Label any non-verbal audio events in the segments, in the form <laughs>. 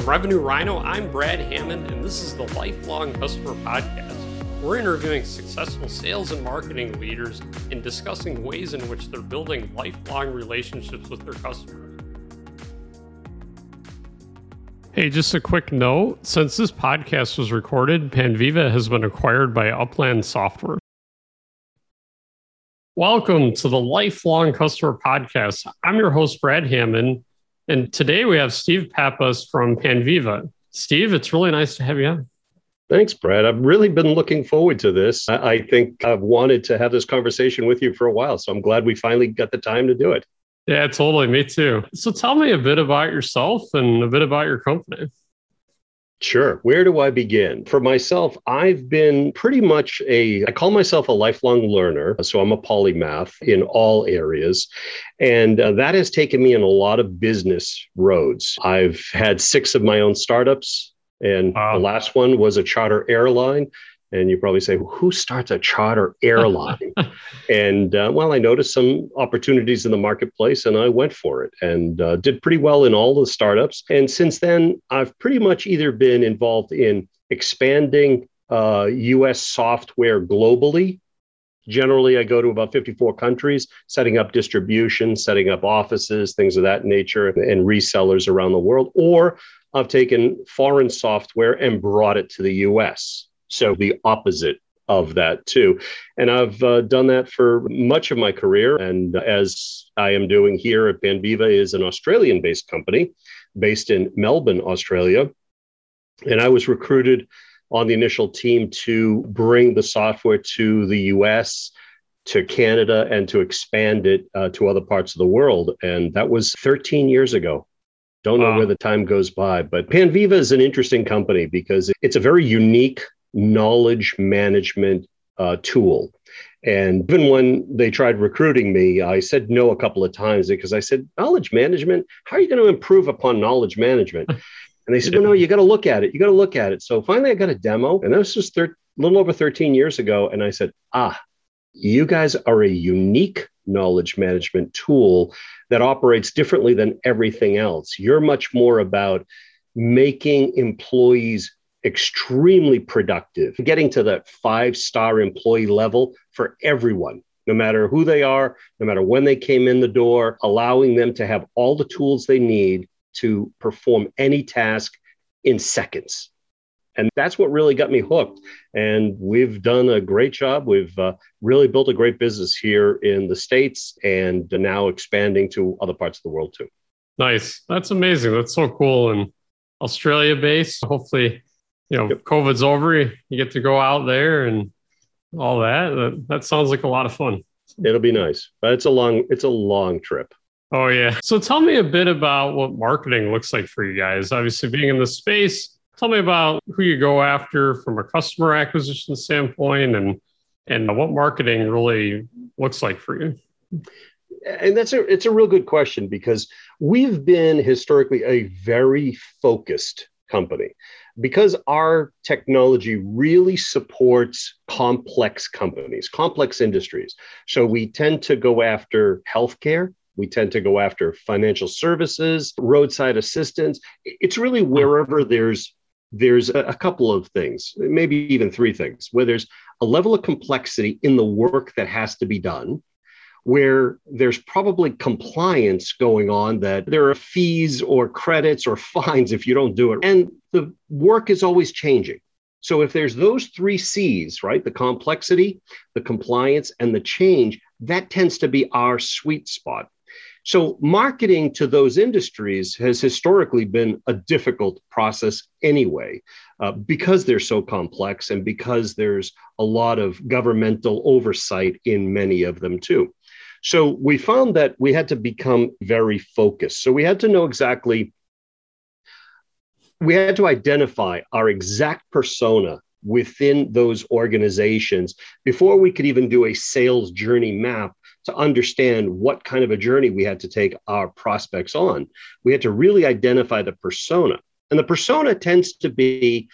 From Revenue Rhino, I'm Brad Hammond, and this is the Lifelong Customer Podcast. We're interviewing successful sales and marketing leaders and discussing ways in which they're building lifelong relationships with their customers. Hey, just a quick note since this podcast was recorded, Panviva has been acquired by Upland Software. Welcome to the Lifelong Customer Podcast. I'm your host, Brad Hammond, and today we have Steve Pappas from Panviva. Steve, it's really nice to have you on. Thanks, Brad. I've really been looking forward to this. I think I've wanted to have this conversation with you for a while, so I'm glad we finally got the time to do it. Yeah, totally. Me too. So tell me a bit about yourself and a bit about your company. Sure. Where do I begin? For myself, I've been pretty much a, I call myself a lifelong learner. So I'm a polymath in all areas. And uh, that has taken me in a lot of business roads. I've had six of my own startups. And wow. the last one was a charter airline. And you probably say, who starts a charter airline? <laughs> and uh, well, I noticed some opportunities in the marketplace and I went for it and uh, did pretty well in all the startups. And since then, I've pretty much either been involved in expanding uh, US software globally. Generally, I go to about 54 countries, setting up distribution, setting up offices, things of that nature, and resellers around the world. Or I've taken foreign software and brought it to the US. So the opposite of that too. And I've uh, done that for much of my career. And as I am doing here at Panviva is an Australian based company based in Melbourne, Australia. And I was recruited on the initial team to bring the software to the US, to Canada, and to expand it uh, to other parts of the world. And that was 13 years ago. Don't know wow. where the time goes by, but Panviva is an interesting company because it's a very unique knowledge management uh, tool. And even when they tried recruiting me, I said no a couple of times because I said, knowledge management, how are you going to improve upon knowledge management? <laughs> And they said, well, no, you got to look at it. You got to look at it. So finally, I got a demo, and this was just thir- a little over 13 years ago. And I said, ah, you guys are a unique knowledge management tool that operates differently than everything else. You're much more about making employees extremely productive, getting to that five star employee level for everyone, no matter who they are, no matter when they came in the door, allowing them to have all the tools they need to perform any task in seconds. And that's what really got me hooked. And we've done a great job. We've uh, really built a great business here in the States and now expanding to other parts of the world too. Nice. That's amazing. That's so cool. And Australia based. Hopefully, you know, yep. COVID's over, you get to go out there and all that. that. That sounds like a lot of fun. It'll be nice, but it's a long, it's a long trip. Oh yeah. So tell me a bit about what marketing looks like for you guys. Obviously, being in the space, tell me about who you go after from a customer acquisition standpoint, and and what marketing really looks like for you. And that's a it's a real good question because we've been historically a very focused company because our technology really supports complex companies, complex industries. So we tend to go after healthcare. We tend to go after financial services, roadside assistance. It's really wherever there's there's a, couple of things, maybe even three things, where there's a level of complexity in the work that has to be done where there's probably compliance going on that there are fees or credits or <laughs> fines if you don't do it. And the work is always changing. So if there's those three C's, right, the complexity, the compliance, and the change, that tends to be our sweet spot. So marketing to those industries has historically been a difficult process anyway, uh, because they're so complex and because there's a lot of governmental oversight in many of them too. So we found that we had to become very focused. So we had to know exactly, we had to identify our exact persona within those organizations before we could even do a sales journey map to understand what kind of a journey we had to take our prospects on. We had to really identify the persona. And the persona tends to be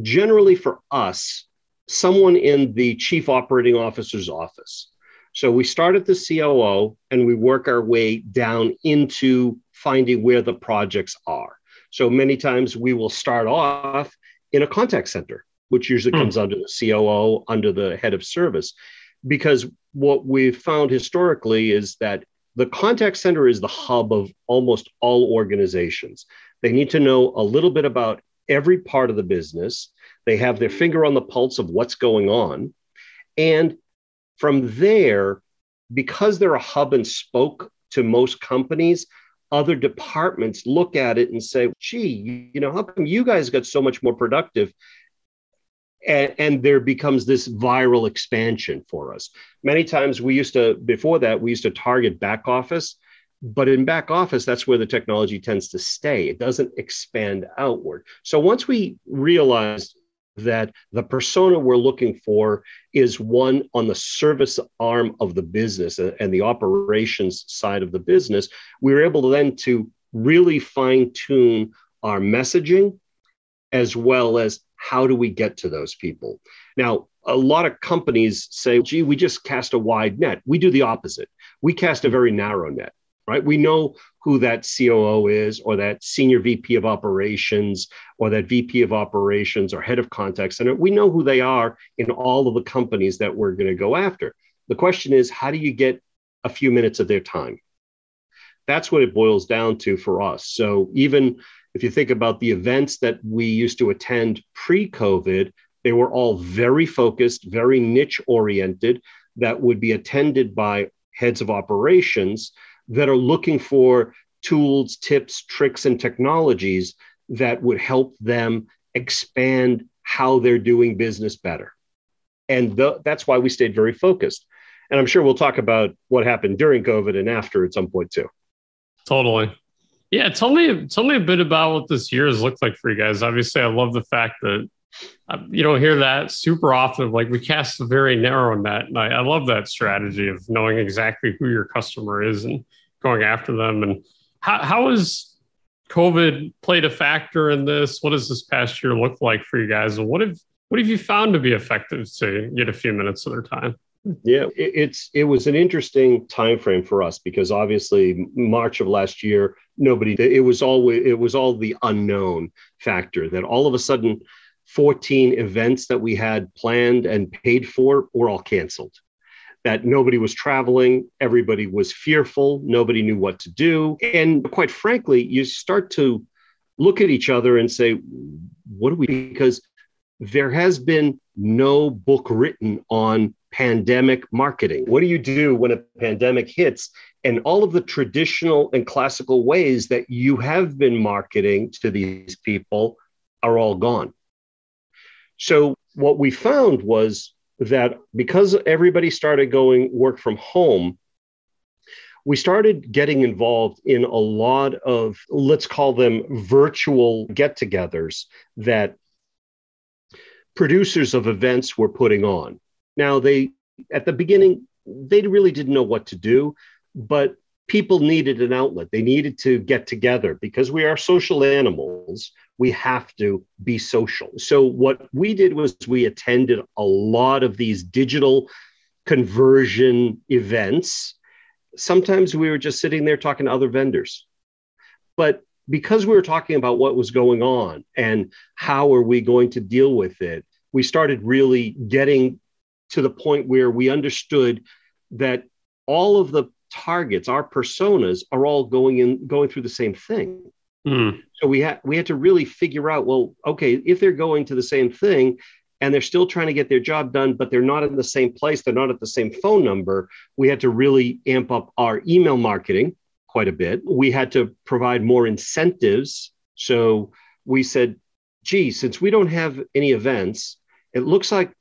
generally for us, someone in the chief operating officer's office. So we start at the COO and we work our way down into finding where the projects are. So many times we will start off in a contact center, which usually hmm. comes under the COO, under the head of service. Because what we've found historically is that the contact center is the hub of almost all organizations. They need to know a little bit about every part of the business. They have their finger on the pulse of what's going on. And from there, because they're a hub and spoke to most companies, other departments look at it and say, gee, you know, how come you guys got so much more productive? And, and, there becomes this viral expansion for us. Many times we used to, before that, we used to target back office, but in back office, that's where the technology tends to stay. It doesn't expand outward. So once we realized that the persona we're looking for is one on the service arm of the business and the operations side of the business, we were able then to really fine tune our messaging as well as how do we get to those people. Now, a lot of companies say, gee, we just cast a wide net. We do the opposite. We cast a very narrow net right? We know who that COO is, or that senior VP of operations, or that VP of operations, or head of contact center. We know who they are in all of the companies that we're going to go after. The question is, how do you get a few minutes of their time? That's what it boils down to for us. So even if you think about the events that we used to attend pre COVID, they were all very focused, very niche oriented, that would be attended by heads of operations that are looking for tools, tips, tricks, and technologies that would help them expand how they're doing business better. And the, that's why we stayed very focused. And I'm sure we'll talk about what happened during COVID and after at some point too. Totally. Yeah, tell me tell me a bit about what this year has looked like for you guys. Obviously, I love the fact that Uh, you don't hear that super often. Like we cast a very narrow net, and I, I love that strategy of knowing exactly who your customer is and going after them. And how how has COVID played a factor in this? What does this past year look like for you guys? And what have what have you found to be effective to get a few minutes of their time? Yeah, it, it's it was an interesting time frame for us because obviously March of last year, nobody it was always it was all the unknown factor that all of a sudden 14 events that we had planned and paid for were all canceled that nobody was traveling, everybody was fearful, nobody knew what to do. And quite frankly, you start to look at each other and say, what do we because there has been no book written on pandemic marketing. What do you do when a pandemic hits and all of the traditional and classical ways that you have been marketing to these people are all gone? So, what we found was that because everybody started going work from home, we started getting involved in a lot of, let's call them virtual get togethers that producers of events were putting on. Now, they, at the beginning, they really didn't know what to do, but people needed an outlet. They needed to get together because we are social animals we have to be social. So, what we did was we attended a lot of these digital conversion events. Sometimes we were just sitting there talking to other vendors. But because we were talking about what was going on and how are we going to deal with it, we started really getting to the point where we understood that all of the targets, our personas, are all going in going through the same thing. Mm. So we had we had to really figure out, well, okay, if they're going to the same thing and they're still trying to get their job done, but they're not in the same place, they're not at the same phone number, we had to really amp up our email marketing quite a bit. We had to provide more incentives. So we said, gee, since we don't have any events, it looks like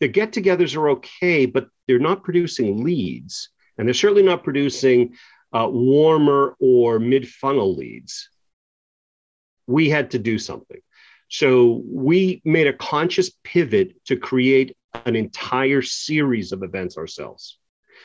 the get togethers are okay, but they're not producing leads. And they're certainly not producing uh, warmer or mid funnel leads, we had to do something. So we made a conscious pivot to create an entire series of events ourselves.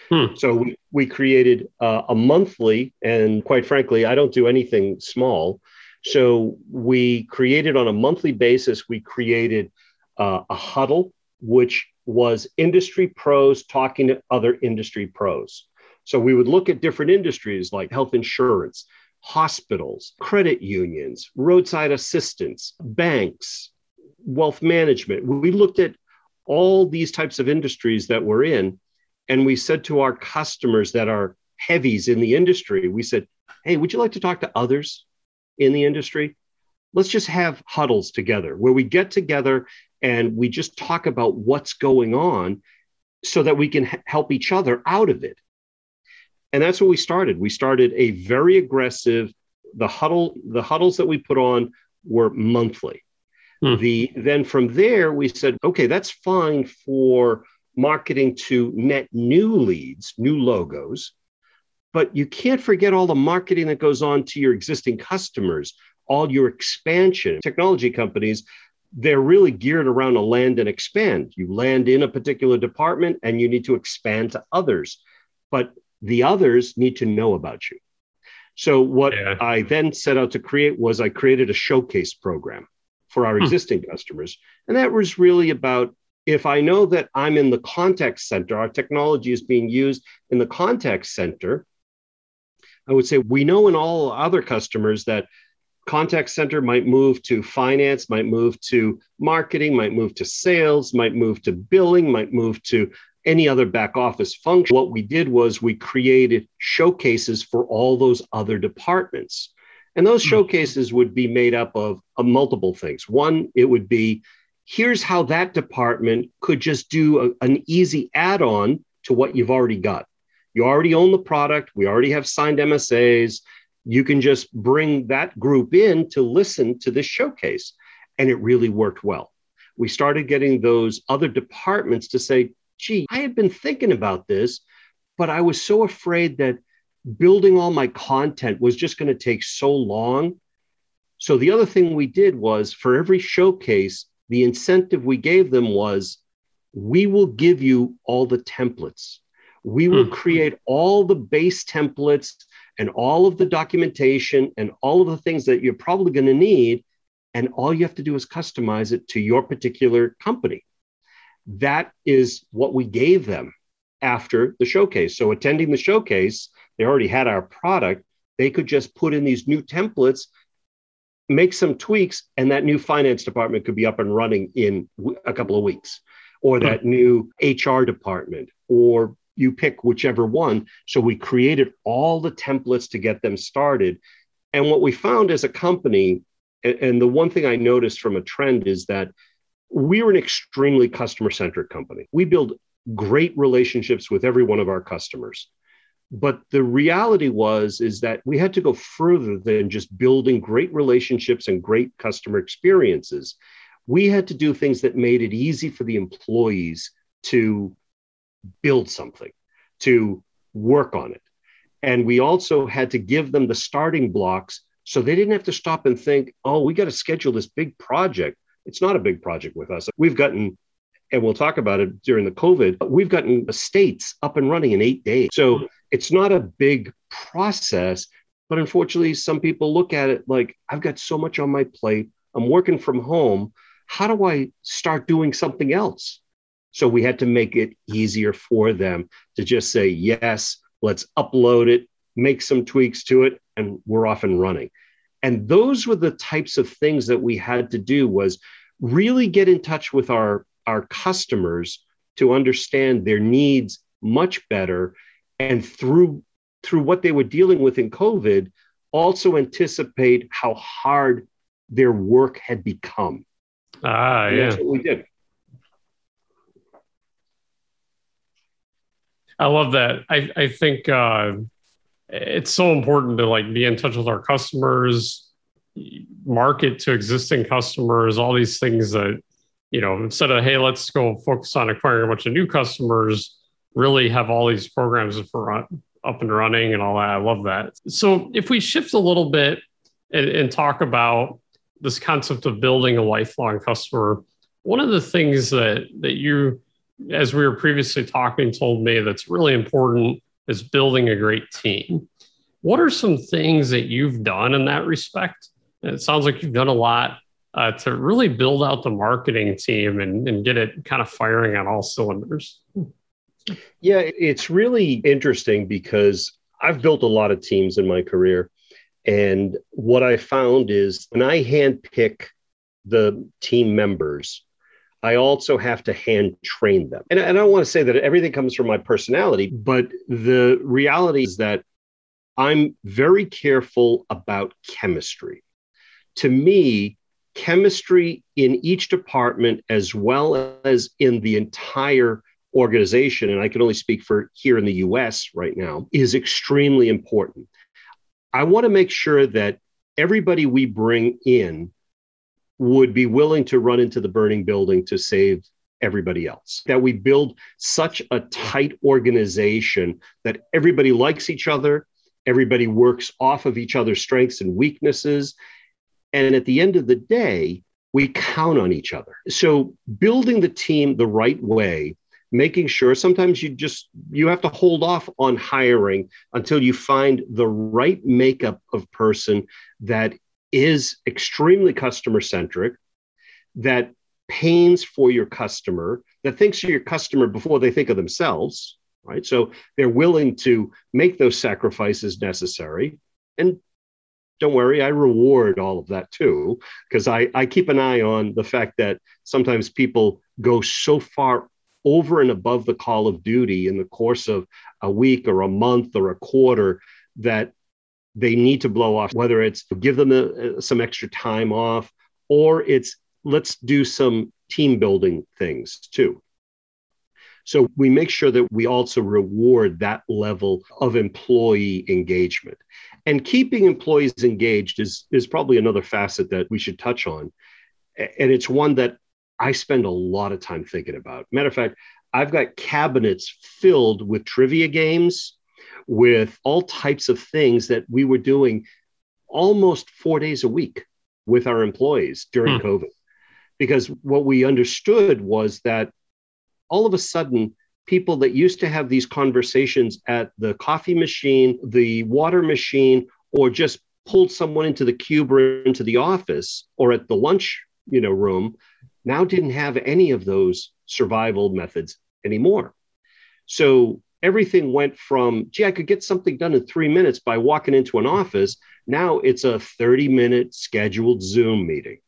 Hmm. So we, we created uh, a monthly, and quite frankly, I don't do anything small. So we created on a monthly basis, we created uh, a huddle, which was industry pros talking to other industry pros. So we would look at different industries like health insurance, hospitals, credit unions, roadside assistance, banks, wealth management. We looked at all these types of industries that we're in, and we said to our customers that are heavies in the industry, we said, Hey, would you like to talk to others in the industry? Let's just have huddles together where we get together and we just talk about what's going on so that we can help each other out of it. And that's what we started. We started a very aggressive the huddle the huddles that we put on were monthly. Hmm. The then from there we said okay, that's fine for marketing to net new leads, new logos. But you can't forget all the marketing that goes on to your existing customers, all your expansion. Technology companies they're really geared around a land and expand. You land in a particular department and you need to expand to others, but the others need to know about you. So, what yeah. I then set out to create was I created a showcase program for our hmm. existing customers. And that was really about if I know that I'm in the contact center, our technology is being used in the contact center, I would say we know in all other customers that contact center might move to finance, might move to marketing, might move to sales, might move to billing, might move to any other back office function. What we did was we created showcases for all those other departments. And those hmm. showcases would be made up of, of multiple things. One, it would be here's how that department could just do a, an easy add on to what you've already got. You already own the product, we already have signed MSAs you can just bring that group in to listen to this showcase. And it really worked well. We started getting those other departments to say, gee, I had been thinking about this, but I was so afraid that building all my content was just going to take so long. So the other thing we did was for every showcase, the incentive we gave them was we will give you all the templates. We will hmm. create all the base templates and all of the documentation and all of the things that you're probably going to need. And all you have to do is customize it to your particular company. That is what we gave them after the showcase. So, attending the showcase, they already had our product. They could just put in these new templates, make some tweaks, and that new finance department could be up and running in a couple of weeks, or that new HR department, or you pick whichever one. So we created all the templates to get them started. And what we found as a company, and the one thing I noticed from a trend is that we're an extremely customer centric company. We build great relationships with every one of our customers. But the reality was is that we had to go further than just building great relationships and great customer experiences. We had to do things that made it easy for the employees to build something, to work on it. And we also had to give them the starting blocks so they didn't have to stop and think, oh, we got to schedule this big project. It's not a big project with us. We've gotten, and we'll talk about it during the COVID, we've gotten estates up and running in eight days. So it's not a big process. But unfortunately, some people look at it like, I've got so much on my plate. I'm working from home. How do I start doing something else? So we had to make it easier for them to just say, yes, let's upload it, make some tweaks to it, and we're off and running. And those were the types of things that we had to do was really get in touch with our, our customers to understand their needs much better. And through through what they were dealing with in COVID, also anticipate how hard their work had become. Ah, and yeah. That's what we did. I love that. I, I think uh, it's so important to like be in touch with our customers, market to existing customers, all these things that, you know, instead of, hey, let's go focus on acquiring a bunch of new customers, really have all these programs for up and running and all that. I love that. So if we shift a little bit and, and talk about this concept of building a lifelong customer, one of the things that that you as we were previously talking, told me that's really important is building a great team. What are some things that you've done in that respect? It sounds like you've done a lot uh, to really build out the marketing team and, and get it kind of firing on all cylinders. Yeah, it's really interesting because I've built a lot of teams in my career. And what I found is when I handpick the team members, I also have to hand train them. And I don't want to say that everything comes from my personality, but the reality is that I'm very careful about chemistry. To me, chemistry in each department, as well as in the entire organization, and I can only speak for here in the US right now, is extremely important. I want to make sure that everybody we bring in would be willing to run into the burning building to save everybody else. That we build such a tight organization that everybody likes each other, everybody works off of each other's strengths and weaknesses. And at the end of the day, we count on each other. So building the team the right way making sure sometimes you just you have to hold off on hiring until you find the right makeup of person that is extremely customer centric that pains for your customer that thinks of your customer before they think of themselves right? So they're willing to make those sacrifices necessary. And don't worry i reward all of that too because I, I keep an eye on the fact that sometimes people go so far over and above the call of duty in the course of a week or a month or a quarter that they need to blow off, whether it's give them a, some extra time off or it's let's do some team building things too. So we make sure that we also reward that level of employee engagement. And keeping employees engaged is, is probably another facet that we should touch on. And it's one that I spend a lot of time thinking about. Matter of fact, I've got cabinets filled with trivia games, with all types of things that we were doing almost four days a week with our employees during hmm. COVID. Because what we understood was that all of a sudden, people that used to have these conversations at the coffee machine, the water machine, or just pulled someone into the cube or into the office or at the lunch you know room now didn't have any of those survival methods anymore. So everything went from, gee, I could get something done in three minutes by walking into an office. Now it's a 30 minute scheduled Zoom meeting.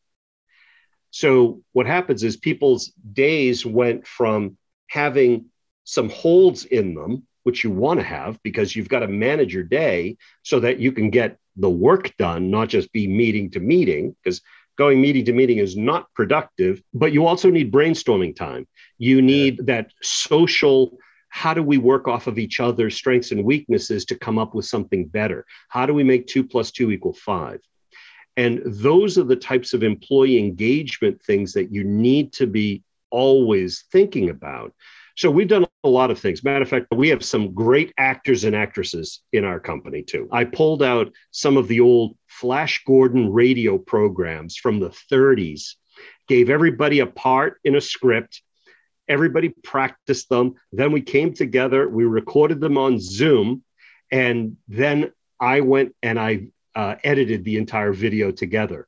So what happens is people's days went from having some holds in them, which you want to have because you've got to manage your day so that you can get the work done, not just be meeting to meeting, because going meeting to meeting is not productive, but you also need brainstorming time. You need that social how do we work off of each other's strengths and weaknesses to come up with something better? How do we make two plus two equal five? And those are the types of employee engagement things that you need to be always thinking about so we've done a lot of things. Matter of fact, we have some great actors and actresses in our company too. I pulled out some of the old Flash Gordon radio programs from the 30s, gave everybody a part in a script. Everybody practiced them. Then we came together, we recorded them on Zoom, and then I went and I uh, edited the entire video together.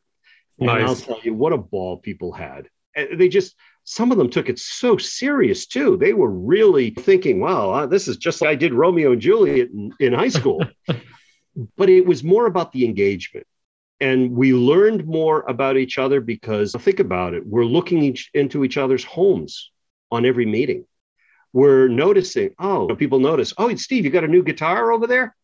Nice. And I'll tell you what a ball people had. They just, some of them took it so serious too. They were really thinking, wow, uh, this is just like I did Romeo and Juliet in, in high school. <laughs> but it was more about the engagement. And we learned more about each other because think about it, we're looking each, into each other's homes on every meeting. We're noticing, oh, people notice, oh, Steve, you got a new guitar over there?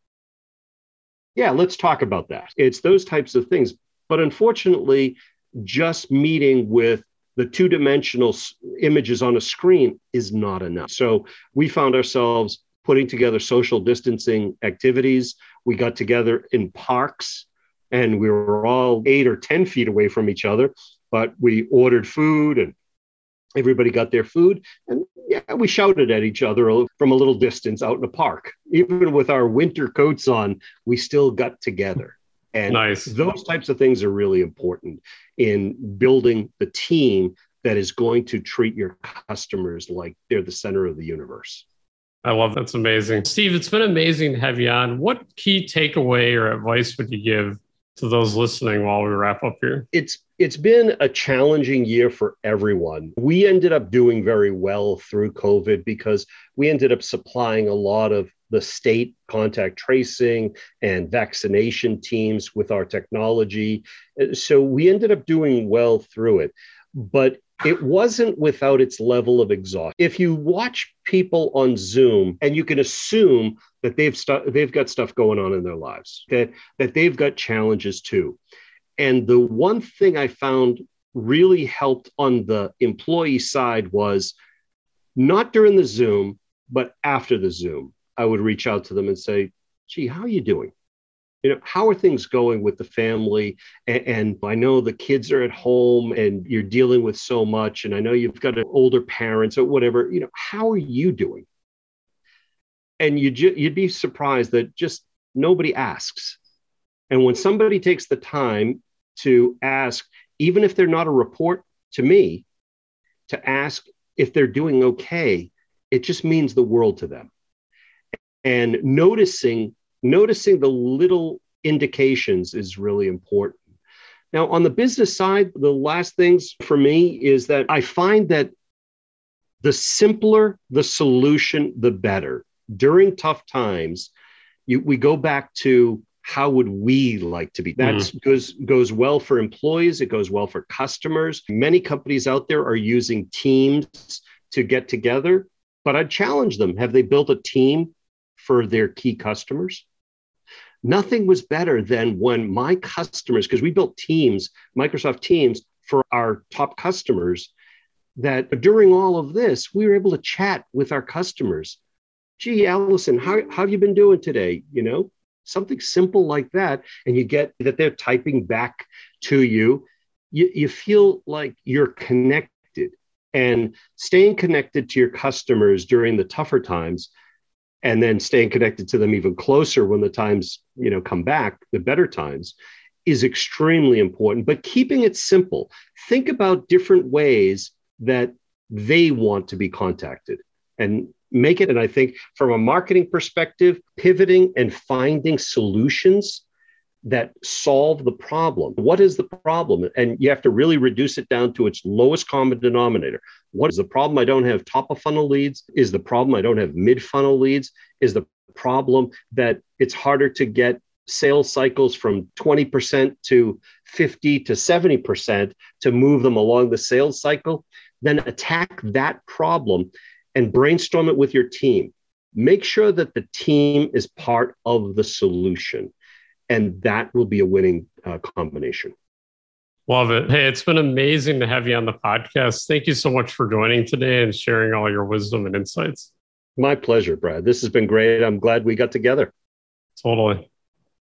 Yeah, let's talk about that. It's those types of things. But unfortunately, just meeting with the two dimensional images on a screen is not enough. So we found ourselves putting together social distancing activities. We got together in parks and we were all eight or 10 feet away from each other, but we ordered food and everybody got their food. And yeah, we shouted at each other from a little distance out in the park. Even with our winter coats on, we still got together. And nice. those types of things are really important in building the team that is going to treat your customers like they're the center of the universe. I love that's amazing. Steve, it's been amazing to have you on. What key takeaway or advice would you give to those listening while we wrap up here? It's it's been a challenging year for everyone. We ended up doing very well through COVID because we ended up supplying a lot of the state contact tracing and vaccination teams with our technology. Uh, so we ended up doing well through it. But it wasn't without its level of exhaustion. If you watch people on Zoom and you can assume that they've they've got stuff going on in their lives, that that they've got challenges too. And the one thing I found really helped on the employee side was not during the Zoom, but after the Zoom. I would reach out to them and say, "Gee, how are you doing? You know how are things going with the family? And, and, i know the kids are at home and you're dealing with so much and i know you've got an older parents or whatever you know how are you doing? And you ju- you'd be surprised that just nobody asks. And when somebody takes the time to ask even if they're not a report to me to ask if they're doing okay it just means the world to them. And noticing noticing the little indications is really important. Now, on the business side, the last things for me is that I find that the simpler the solution, the better. During tough times, you, we go back to how would we like to be that mm. goes goes well for employees it goes well for customers many companies out there are using teams to get together but i'd challenge them have they built a team for their key customers Nothing was better than when my customers, because we built Teams, Microsoft Teams for our top customers, that during all of this, we were able to chat with our customers. Gee, Allison, how, how have you been doing today? You know, something simple like that. And you get that they're typing back to you. You, you feel like you're connected and staying connected to your customers during the tougher times and then staying connected to them even closer when the times you know come back the better times is extremely important. But keeping it simple think about different ways that they want to be contacted and make it and i think from a marketing perspective pivoting and finding solutions that solve the problem. What is the problem? And you have to really reduce it down to its lowest common denominator. What is the problem? I don't have top of funnel leads. Is the problem I don't have mid funnel leads? Is the problem that it's harder to get sales cycles from 20% to 50 to 70% to move them along the sales cycle? Then attack that problem and brainstorm it with your team. Make sure that the team is part of the solution and that will be a winning uh, combination. Love it. Hey, it's been amazing to have you on the podcast. Thank you so much for joining today and sharing all your wisdom and insights. My pleasure, Brad. This has been great. I'm glad we got together. Totally.